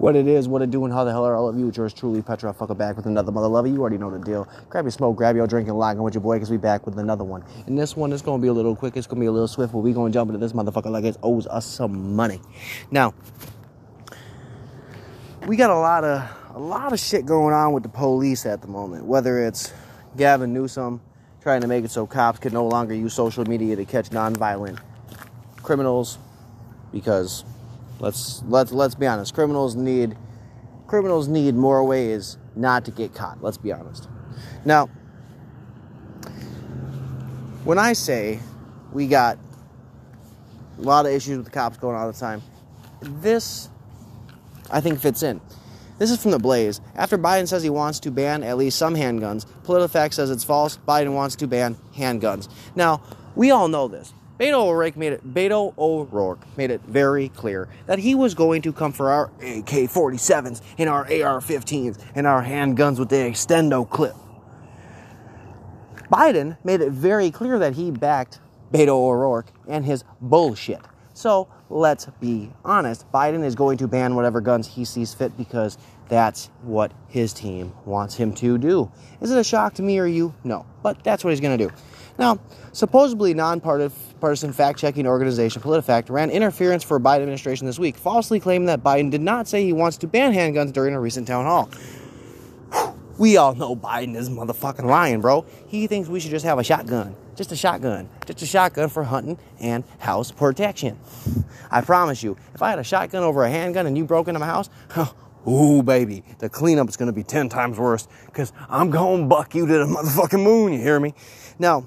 What it is, what it do, and how the hell are all of you? It's yours truly, Petra fucker back with another mother lover. You already know the deal. Grab your smoke, grab your drink, and lock in with your boy, because we back with another one. And this one is going to be a little quick, it's going to be a little swift, but we going to jump into this motherfucker like it owes us some money. Now, we got a lot of a lot of shit going on with the police at the moment. Whether it's Gavin Newsom trying to make it so cops could no longer use social media to catch nonviolent criminals, because let's let's let's be honest, criminals need criminals need more ways not to get caught. Let's be honest. Now, when I say we got a lot of issues with the cops going on all the time, this I think fits in. This is from the Blaze. After Biden says he wants to ban at least some handguns, PolitiFact says it's false. Biden wants to ban handguns. Now, we all know this. Beto O'Rourke made it. Beto O'Rourke made it very clear that he was going to come for our AK-47s and our AR-15s and our handguns with the extendo clip. Biden made it very clear that he backed Beto O'Rourke and his bullshit. So let's be honest. Biden is going to ban whatever guns he sees fit because that's what his team wants him to do. Is it a shock to me or you? No, but that's what he's going to do. Now, supposedly nonpartisan fact-checking organization PolitiFact ran interference for Biden administration this week, falsely claiming that Biden did not say he wants to ban handguns during a recent town hall. We all know Biden is motherfucking lying, bro. He thinks we should just have a shotgun. Just a shotgun. Just a shotgun for hunting and house protection. I promise you, if I had a shotgun over a handgun and you broke into my house, ooh, baby, the cleanup is going to be 10 times worse because I'm going to buck you to the motherfucking moon, you hear me? Now,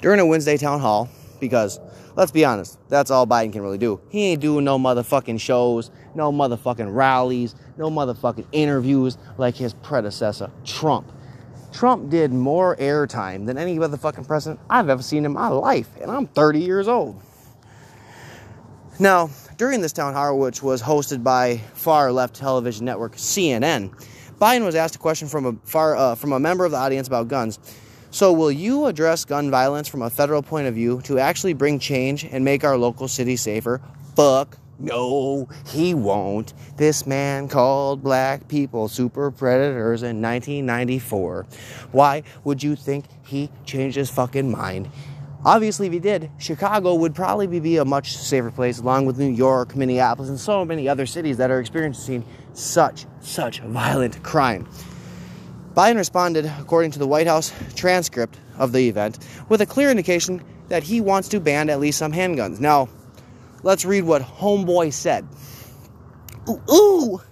during a Wednesday town hall, because let's be honest, that's all Biden can really do. He ain't doing no motherfucking shows, no motherfucking rallies, no motherfucking interviews like his predecessor, Trump. Trump did more airtime than any motherfucking president I've ever seen in my life, and I'm 30 years old. Now, during this town hall, which was hosted by far left television network CNN, Biden was asked a question from a far uh, from a member of the audience about guns. So, will you address gun violence from a federal point of view to actually bring change and make our local city safer? Fuck no, he won't. This man called black people super predators in 1994. Why would you think he changed his fucking mind? Obviously, if he did, Chicago would probably be a much safer place, along with New York, Minneapolis, and so many other cities that are experiencing such, such violent crime. Biden responded, according to the White House transcript of the event, with a clear indication that he wants to ban at least some handguns. Now, let's read what Homeboy said. Ooh, ooh!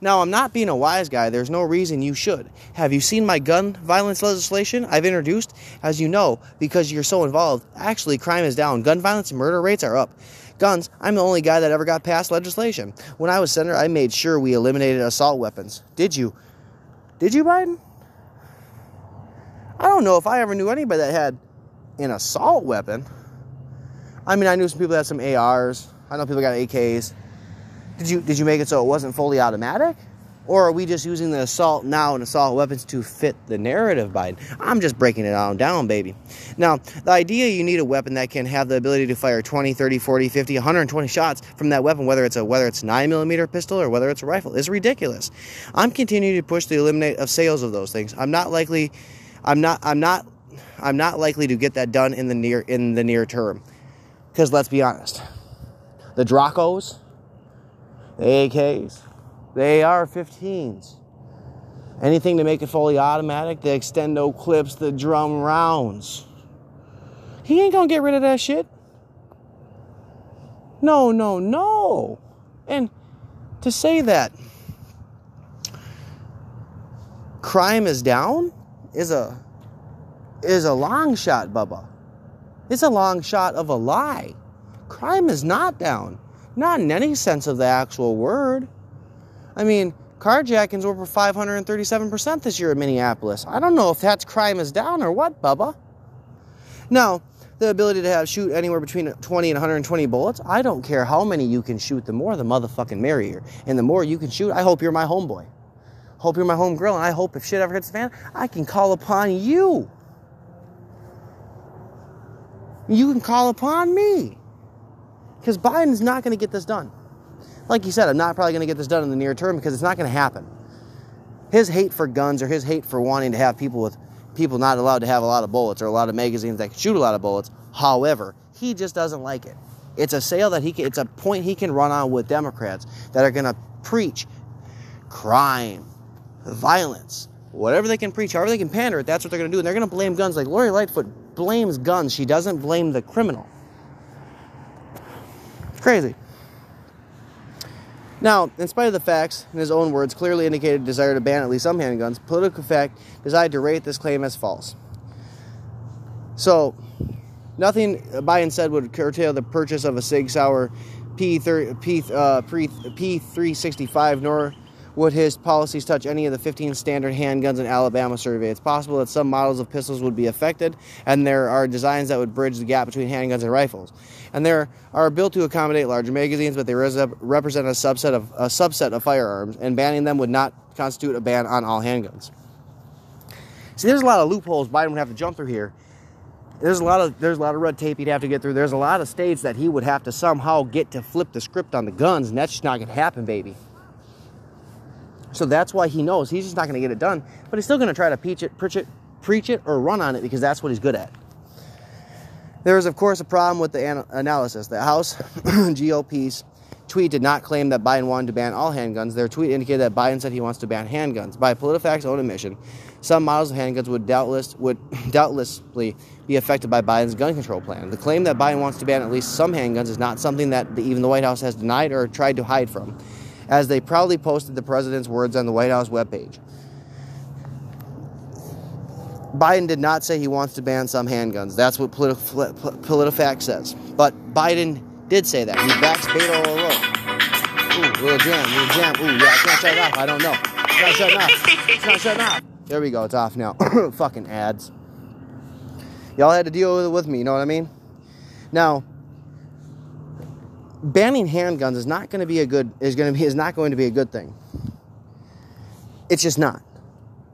Now, I'm not being a wise guy. There's no reason you should. Have you seen my gun violence legislation I've introduced? As you know, because you're so involved, actually, crime is down. Gun violence and murder rates are up. Guns, I'm the only guy that ever got passed legislation. When I was senator, I made sure we eliminated assault weapons. Did you? Did you, Biden? I don't know if I ever knew anybody that had an assault weapon. I mean, I knew some people that had some ARs. I know people got AKs. Did you did you make it so it wasn't fully automatic? Or are we just using the assault now and assault weapons to fit the narrative, Biden? I'm just breaking it down, down, baby. Now, the idea you need a weapon that can have the ability to fire 20, 30, 40, 50, 120 shots from that weapon, whether it's a whether it's 9 millimeter pistol or whether it's a rifle, is ridiculous. I'm continuing to push the eliminate of sales of those things. I'm not likely I'm not I'm not I'm not likely to get that done in the near in the near term. Because let's be honest, the Dracos, the AKs, the AR 15s, anything to make it fully automatic, the extendo clips, the drum rounds. He ain't gonna get rid of that shit. No, no, no. And to say that crime is down is a is a long shot, Bubba. It's a long shot of a lie. Crime is not down. Not in any sense of the actual word. I mean, carjackings were over 537% this year in Minneapolis. I don't know if that's crime is down or what, Bubba. Now, the ability to have shoot anywhere between 20 and 120 bullets, I don't care how many you can shoot, the more the motherfucking merrier. And the more you can shoot, I hope you're my homeboy. Hope you're my home girl, and I hope if shit ever hits the fan, I can call upon you. You can call upon me. Because Biden's not going to get this done. Like you said, I'm not probably going to get this done in the near term because it's not going to happen. His hate for guns or his hate for wanting to have people with people not allowed to have a lot of bullets or a lot of magazines that can shoot a lot of bullets. However, he just doesn't like it. It's a sale that he can, it's a point he can run on with Democrats that are going to preach crime, violence, whatever they can preach, however they can pander it, that's what they're going to do. And they're going to blame guns. Like Lori Lightfoot blames guns. She doesn't blame the criminal. Crazy. Now, in spite of the facts, in his own words, clearly indicated a desire to ban at least some handguns, PolitiFact decided to rate this claim as false. So, nothing Biden said would curtail the purchase of a Sig Sauer P3, P, uh, P365, nor would his policies touch any of the 15 standard handguns in Alabama survey? It's possible that some models of pistols would be affected, and there are designs that would bridge the gap between handguns and rifles. And there are built to accommodate larger magazines, but they represent a subset of a subset of firearms, and banning them would not constitute a ban on all handguns. See, there's a lot of loopholes Biden would have to jump through here. There's a lot of there's a lot of red tape he'd have to get through. There's a lot of states that he would have to somehow get to flip the script on the guns, and that's just not gonna happen, baby. So that's why he knows he's just not going to get it done, but he's still going to try to preach it, preach it, preach it, or run on it because that's what he's good at. There is, of course, a problem with the an- analysis. The House GOP's tweet did not claim that Biden wanted to ban all handguns. Their tweet indicated that Biden said he wants to ban handguns. By PolitiFact's own admission, some models of handguns would doubtless would doubtlessly be affected by Biden's gun control plan. The claim that Biden wants to ban at least some handguns is not something that the, even the White House has denied or tried to hide from as they proudly posted the president's words on the White House webpage. Biden did not say he wants to ban some handguns. That's what Politi- PolitiFact says. But Biden did say that. He backs Beto O'Rourke. Ooh, little jam, little jam. Ooh, yeah, it's not shutting off. I don't know. It's not shutting off. It's not shutting off. There we go. It's off now. Fucking ads. Y'all had to deal with it with me. You know what I mean? Now, banning handguns is not going to be a good is going to be is not going to be a good thing. It's just not.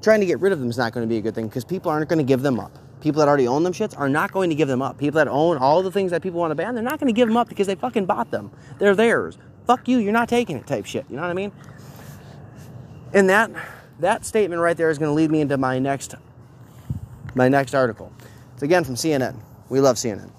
Trying to get rid of them is not going to be a good thing because people aren't going to give them up. People that already own them shits are not going to give them up. People that own all the things that people want to ban, they're not going to give them up because they fucking bought them. They're theirs. Fuck you, you're not taking it type shit. You know what I mean? And that that statement right there is going to lead me into my next my next article. It's again from CNN. We love CNN.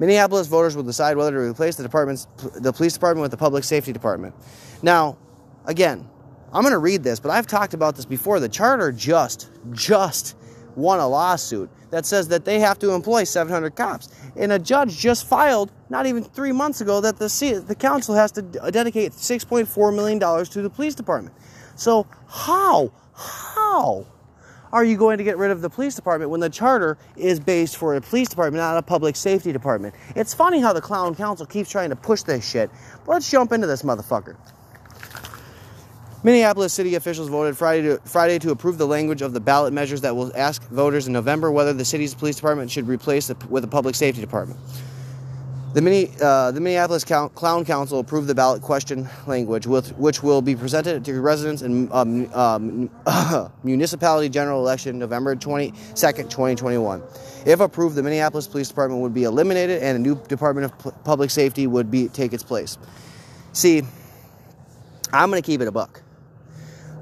Minneapolis voters will decide whether to replace the department's the police department with the public safety department. Now, again, I'm going to read this, but I've talked about this before. The charter just just won a lawsuit that says that they have to employ 700 cops. And a judge just filed not even 3 months ago that the the council has to dedicate 6.4 million dollars to the police department. So, how how are you going to get rid of the police department when the charter is based for a police department, not a public safety department? It's funny how the clown council keeps trying to push this shit. But let's jump into this motherfucker. Minneapolis city officials voted Friday to, Friday to approve the language of the ballot measures that will ask voters in November whether the city's police department should replace it with a public safety department. The, mini, uh, the Minneapolis Clown Council approved the ballot question language, with, which will be presented to residents in um, um, municipality general election November 22nd, 2021. If approved, the Minneapolis Police Department would be eliminated, and a new Department of Public Safety would be take its place. See, I'm going to keep it a buck.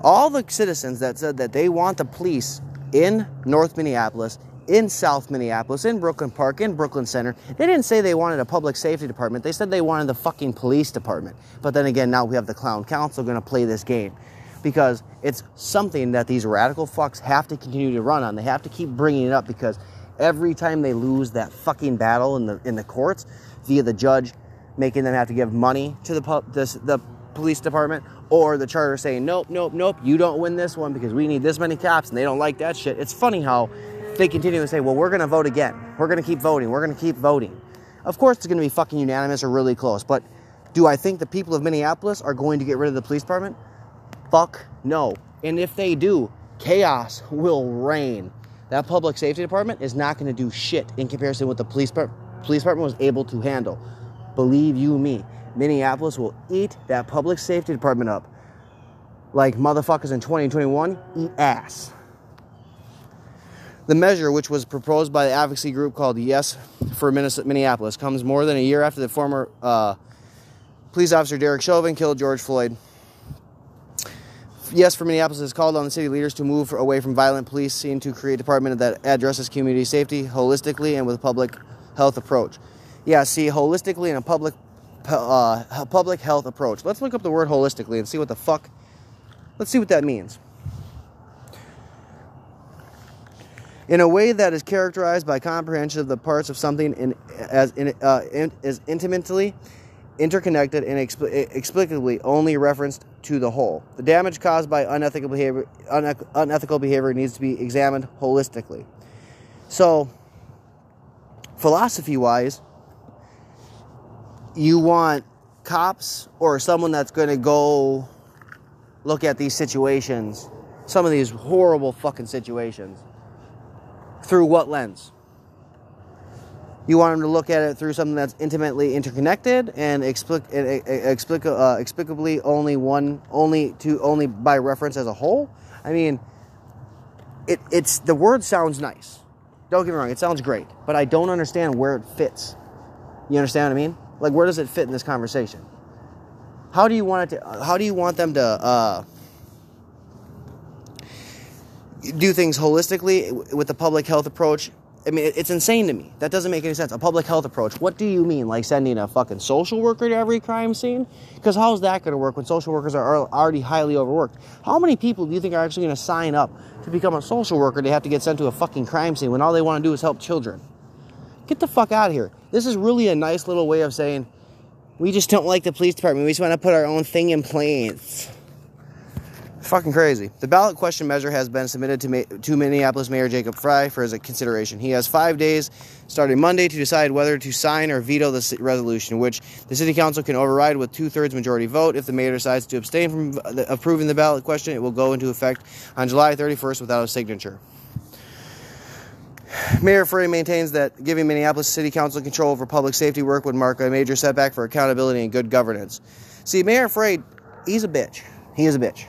All the citizens that said that they want the police in North Minneapolis in South Minneapolis, in Brooklyn Park, in Brooklyn Center. They didn't say they wanted a public safety department. They said they wanted the fucking police department. But then again, now we have the clown council going to play this game because it's something that these radical fucks have to continue to run on. They have to keep bringing it up because every time they lose that fucking battle in the in the courts via the judge making them have to give money to the this, the police department or the charter saying nope nope nope you don't win this one because we need this many cops and they don't like that shit it's funny how they continue to say, well, we're going to vote again. We're going to keep voting. We're going to keep voting. Of course, it's going to be fucking unanimous or really close. But do I think the people of Minneapolis are going to get rid of the police department? Fuck no. And if they do, chaos will reign. That public safety department is not going to do shit in comparison with the police, police department was able to handle. Believe you me, Minneapolis will eat that public safety department up like motherfuckers in 2021 eat ass. The measure, which was proposed by the advocacy group called Yes for Minneapolis, comes more than a year after the former uh, police officer Derek Chauvin killed George Floyd. Yes, for Minneapolis has called on the city leaders to move away from violent police scene to create a department that addresses community safety holistically and with a public health approach. Yeah, see, holistically and a public uh, public health approach. Let's look up the word holistically and see what the fuck. Let's see what that means. In a way that is characterized by comprehension of the parts of something in, as in, uh, in, as intimately interconnected and expl- explicably only referenced to the whole. The damage caused by unethical behavior, unethical behavior needs to be examined holistically. So, philosophy wise, you want cops or someone that's going to go look at these situations, some of these horrible fucking situations, through what lens? You want them to look at it through something that's intimately interconnected and explic- explic- uh, explicably only one, only to only by reference as a whole. I mean, it, it's the word sounds nice. Don't get me wrong, it sounds great, but I don't understand where it fits. You understand what I mean? Like, where does it fit in this conversation? How do you want it to? How do you want them to uh, do things holistically with the public health approach? I mean, it's insane to me. That doesn't make any sense. A public health approach. What do you mean? Like sending a fucking social worker to every crime scene? Because how's that going to work when social workers are already highly overworked? How many people do you think are actually going to sign up to become a social worker to have to get sent to a fucking crime scene when all they want to do is help children? Get the fuck out of here. This is really a nice little way of saying we just don't like the police department. We just want to put our own thing in place. Fucking crazy. The ballot question measure has been submitted to, Ma- to Minneapolis Mayor Jacob Frey for his consideration. He has five days, starting Monday, to decide whether to sign or veto the resolution, which the City Council can override with two thirds majority vote. If the mayor decides to abstain from approving the ballot question, it will go into effect on July 31st without a signature. Mayor Frey maintains that giving Minneapolis City Council control over public safety work would mark a major setback for accountability and good governance. See, Mayor Frey, he's a bitch. He is a bitch.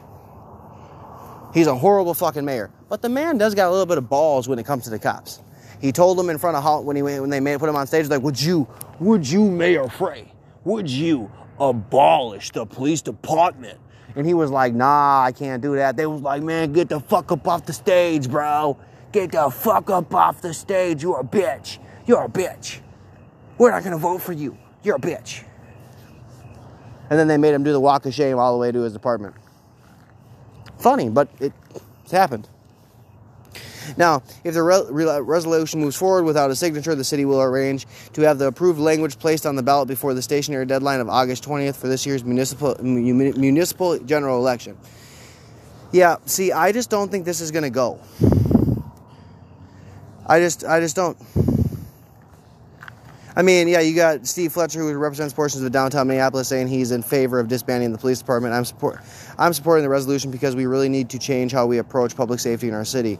He's a horrible fucking mayor. But the man does got a little bit of balls when it comes to the cops. He told them in front of Hall when he when they made, put him on stage, like, would you, would you, Mayor Frey, would you abolish the police department? And he was like, nah, I can't do that. They was like, man, get the fuck up off the stage, bro. Get the fuck up off the stage. You're a bitch. You're a bitch. We're not to vote for you. You're a bitch. And then they made him do the walk of shame all the way to his apartment. Funny, but it, it's happened. Now, if the re- re- resolution moves forward without a signature, the city will arrange to have the approved language placed on the ballot before the stationary deadline of August 20th for this year's municipal municipal general election. Yeah, see, I just don't think this is going to go. I just I just don't. I mean, yeah, you got Steve Fletcher, who represents portions of downtown Minneapolis, saying he's in favor of disbanding the police department. I'm support I'm supporting the resolution because we really need to change how we approach public safety in our city.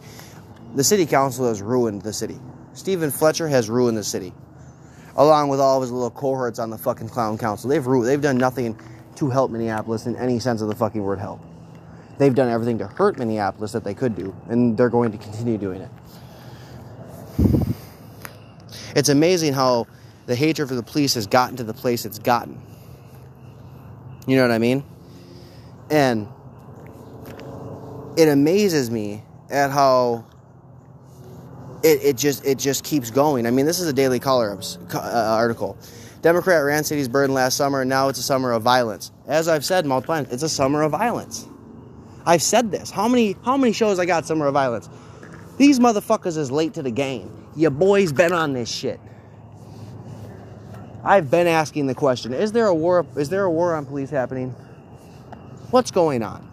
The city council has ruined the city. Stephen Fletcher has ruined the city, along with all of his little cohorts on the fucking clown council. They've ru- they've done nothing to help Minneapolis in any sense of the fucking word help. They've done everything to hurt Minneapolis that they could do, and they're going to continue doing it. It's amazing how the hatred for the police has gotten to the place it's gotten. You know what I mean? And it amazes me at how it, it just it just keeps going. I mean, this is a Daily Caller uh, article. Democrat ran cities burned last summer, and now it's a summer of violence. As I've said multiple times, it's a summer of violence. I've said this. How many how many shows I got summer of violence? These motherfuckers is late to the game. Your boy's been on this shit. I've been asking the question: Is there a war? Is there a war on police happening? What's going on?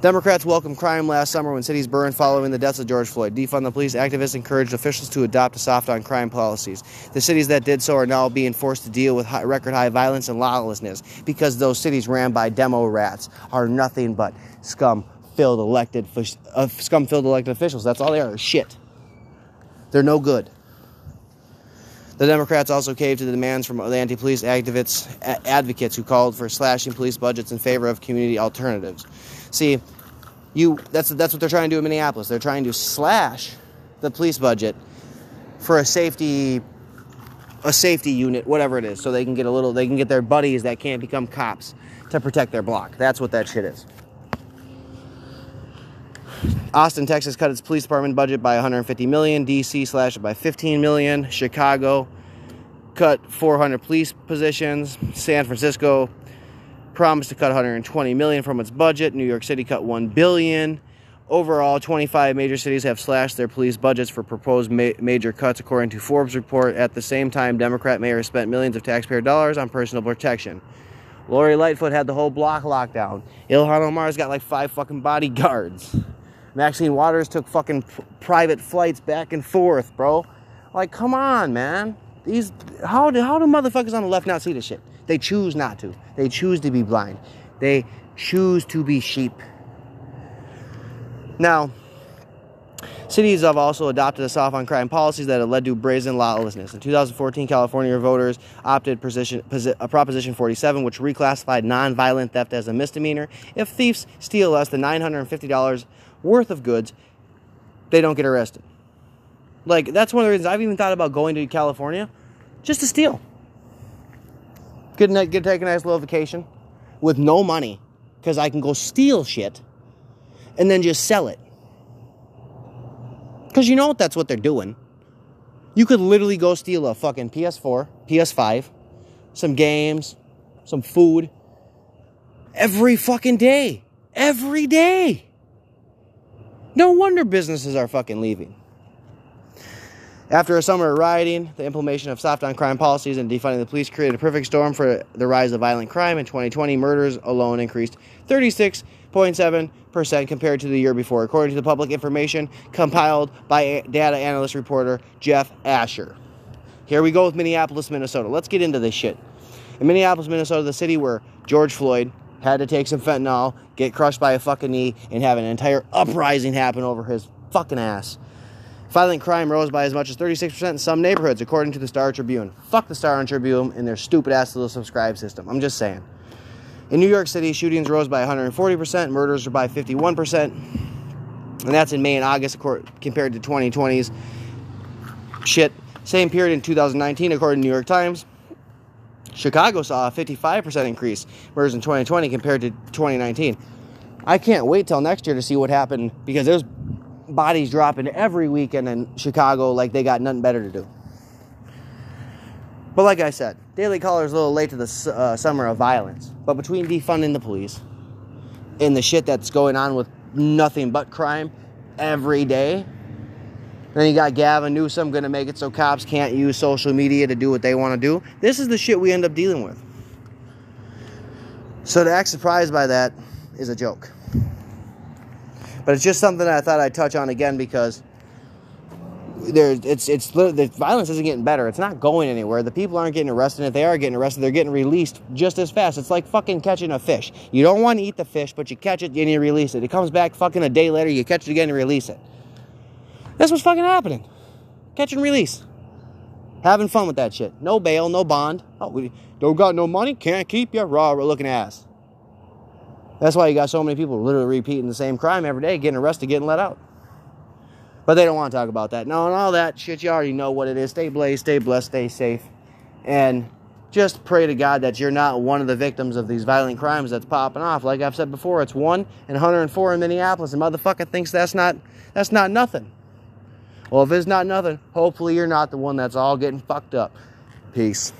Democrats welcomed crime last summer when cities burned following the deaths of George Floyd. Defund the police activists encouraged officials to adopt a soft on crime policies. The cities that did so are now being forced to deal with high, record high violence and lawlessness because those cities ran by demo rats are nothing but scum filled elected uh, scum filled elected officials. That's all they are. Shit. They're no good. The Democrats also caved to the demands from the anti-police activists, advocates who called for slashing police budgets in favor of community alternatives. See, you that's that's what they're trying to do in Minneapolis. They're trying to slash the police budget for a safety a safety unit, whatever it is, so they can get a little, they can get their buddies that can't become cops to protect their block. That's what that shit is. Austin, Texas cut its police department budget by 150 million. DC slashed it by 15 million. Chicago cut 400 police positions. San Francisco promised to cut 120 million from its budget. New York City cut 1 billion. Overall, 25 major cities have slashed their police budgets for proposed ma- major cuts, according to Forbes report. At the same time, Democrat mayors spent millions of taxpayer dollars on personal protection. Lori Lightfoot had the whole block locked down. Ilhan Omar's got like five fucking bodyguards. Maxine Waters took fucking private flights back and forth, bro. Like, come on, man. These how do how do motherfuckers on the left not see this shit? They choose not to. They choose to be blind. They choose to be sheep. Now, cities have also adopted a soft on crime policies that have led to brazen lawlessness. In 2014, California voters opted position, a Proposition 47, which reclassified nonviolent theft as a misdemeanor. If thieves steal less than $950 worth of goods, they don't get arrested. Like, that's one of the reasons I've even thought about going to California just to steal. Get, get take a nice little vacation with no money because I can go steal shit and then just sell it. Because you know what that's what they're doing. You could literally go steal a fucking PS4, PS5, some games, some food every fucking day. Every day. No wonder businesses are fucking leaving. After a summer of rioting, the implementation of soft on crime policies and defunding the police created a perfect storm for the rise of violent crime. In 2020, murders alone increased 36.7% compared to the year before, according to the public information compiled by data analyst reporter Jeff Asher. Here we go with Minneapolis, Minnesota. Let's get into this shit. In Minneapolis, Minnesota, the city where George Floyd had to take some fentanyl, get crushed by a fucking knee, and have an entire uprising happen over his fucking ass. Violent crime rose by as much as 36% in some neighborhoods, according to the Star Tribune. Fuck the Star and Tribune and their stupid ass little subscribe system. I'm just saying. In New York City, shootings rose by 140%, murders are by 51%, and that's in May and August compared to 2020's shit. Same period in 2019, according to New York Times. Chicago saw a 55% increase murders in 2020 compared to 2019. I can't wait till next year to see what happened because there's bodies dropping every weekend in Chicago like they got nothing better to do. But like I said, Daily Caller is a little late to the uh, summer of violence. But between defunding the police and the shit that's going on with nothing but crime every day, then you got Gavin Newsom going to make it so cops can't use social media to do what they want to do. This is the shit we end up dealing with. So to act surprised by that is a joke. But it's just something I thought I'd touch on again because there it's it's the violence isn't getting better. It's not going anywhere. The people aren't getting arrested. If they are getting arrested, they're getting released just as fast. It's like fucking catching a fish. You don't want to eat the fish, but you catch it and you release it. It comes back fucking a day later. You catch it again and release it. That's what's fucking happening. Catch and release. Having fun with that shit. No bail, no bond. Oh, we don't got no money, can't keep you. Raw looking ass. That's why you got so many people literally repeating the same crime every day, getting arrested, getting let out. But they don't want to talk about that. No, and all that shit, you already know what it is. Stay blazed, stay blessed, stay safe. And just pray to God that you're not one of the victims of these violent crimes that's popping off. Like I've said before, it's one and 104 in Minneapolis, and motherfucker thinks that's not that's not nothing. Well, if it's not nothing, hopefully you're not the one that's all getting fucked up. Peace.